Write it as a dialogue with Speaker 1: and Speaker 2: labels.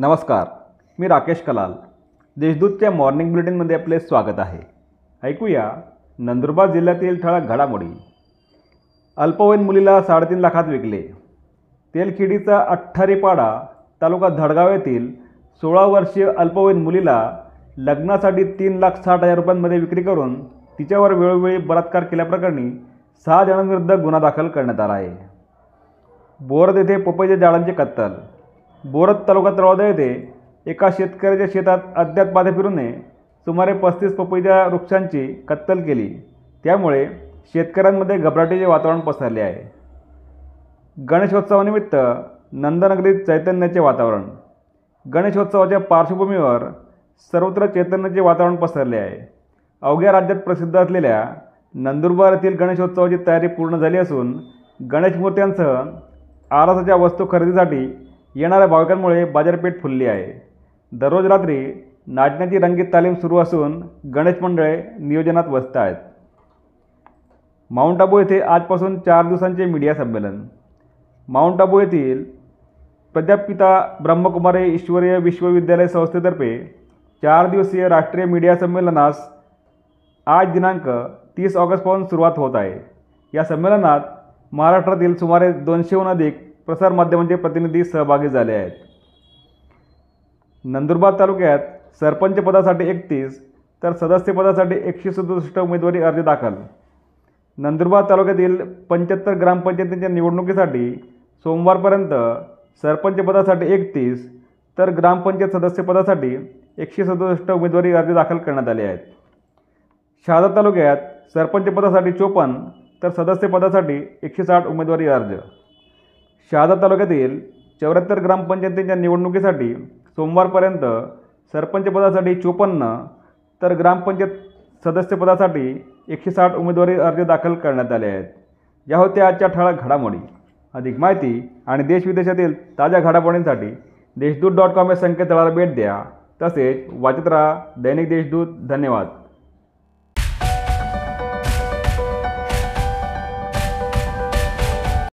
Speaker 1: नमस्कार मी राकेश कलाल. देशदूतच्या मॉर्निंग बुलेटिनमध्ये आपले स्वागत आहे. ऐकूया नंदुरबार जिल्ह्यातील ठळक घडामोडी. अल्पवयीन मुलीला साडेतीन लाखात विकले. तेलखिडीचा अठ्ठारीपाडा तालुका धडगाव येथील सोळा वर्षीय अल्पवयीन मुलीला लग्नासाठी तीन लाख साठ हजार रुपयांमध्ये विक्री करून तिच्यावर वेळोवेळी बलात्कार केल्याप्रकरणी सहा जणांविरुद्ध गुन्हा दाखल करण्यात आला आहे. बोरद येथे पपईच्या झाडांची कत्तल. बोरद तालुका तळोदा येथे एका शेतकऱ्याच्या शेतात अज्ञात बाधाफिरूने सुमारे पस्तीस पपईच्या वृक्षांची कत्तल केली. त्यामुळे शेतकऱ्यांमध्ये घबराटीचे वातावरण पसरले आहे. गणेशोत्सवानिमित्त नंदनगरीत चैतन्याचे वातावरण. गणेशोत्सवाच्या पार्श्वभूमीवर सर्वत्र चैतन्याचे वातावरण पसरले आहे. अवघ्या राज्यात प्रसिद्ध असलेल्या नंदुरबार येथील गणेशोत्सवाची तयारी पूर्ण झाली असून गणेश मूर्त्यांसह आरासाच्या वस्तू खरेदीसाठी येणाऱ्या भाविकांमुळे बाजारपेठ फुलली आहे. दररोज रात्री नाचण्याची रंगीत तालीम सुरू असून गणेश मंडळे नियोजनात व्यस्त आहेत. माउंट आबू येथे आजपासून चार दिवसांचे मीडिया संमेलन. माउंट आबू येथील प्रजापिता ब्रह्मकुमारी ईश्वरीय विश्वविद्यालय संस्थेतर्फे चार दिवसीय राष्ट्रीय मीडिया संमेलनास आज दिनांक तीस ऑगस्टपासून सुरुवात होत आहे. या संमेलनात महाराष्ट्रातील सुमारे दोनशेहून अधिक प्रसारमाध्यमांचे प्रतिनिधी सहभागी झाले आहेत. नंदुरबार तालुक्यात सरपंच पदासाठी एकतीस तर सदस्यपदासाठी एकशे सदुसष्ट उमेदवारी अर्ज दाखल. नंदुरबार तालुक्यातील पंच्याहत्तर ग्रामपंचायतींच्या निवडणुकीसाठी सोमवारपर्यंत सरपंच पदासाठी एकतीस तर ग्रामपंचायत सदस्यपदासाठी एकशे सदुसष्ट उमेदवारी अर्ज दाखल करण्यात आले आहेत. शहादा तालुक्यात सरपंच पदासाठी चोपन्न तर सदस्यपदासाठी एकशे साठ उमेदवारी अर्ज. शहादा तालुक्यातील चौऱ्याहत्तर ग्रामपंचायतींच्या निवडणुकीसाठी सोमवारपर्यंत सरपंचपदासाठी चोपन्न तर ग्रामपंचायत सदस्यपदासाठी एकशे साठ उमेदवारी अर्ज दाखल करण्यात आले आहेत. या होत्या आजच्या ठळक घडामोडी. अधिक माहिती आणि देशविदेशातील ताज्या घडामोडींसाठी देशदूत डॉट कॉम या संकेतस्थळाला भेट द्या. तसेच वाचत राहा दैनिक देशदूत. धन्यवाद.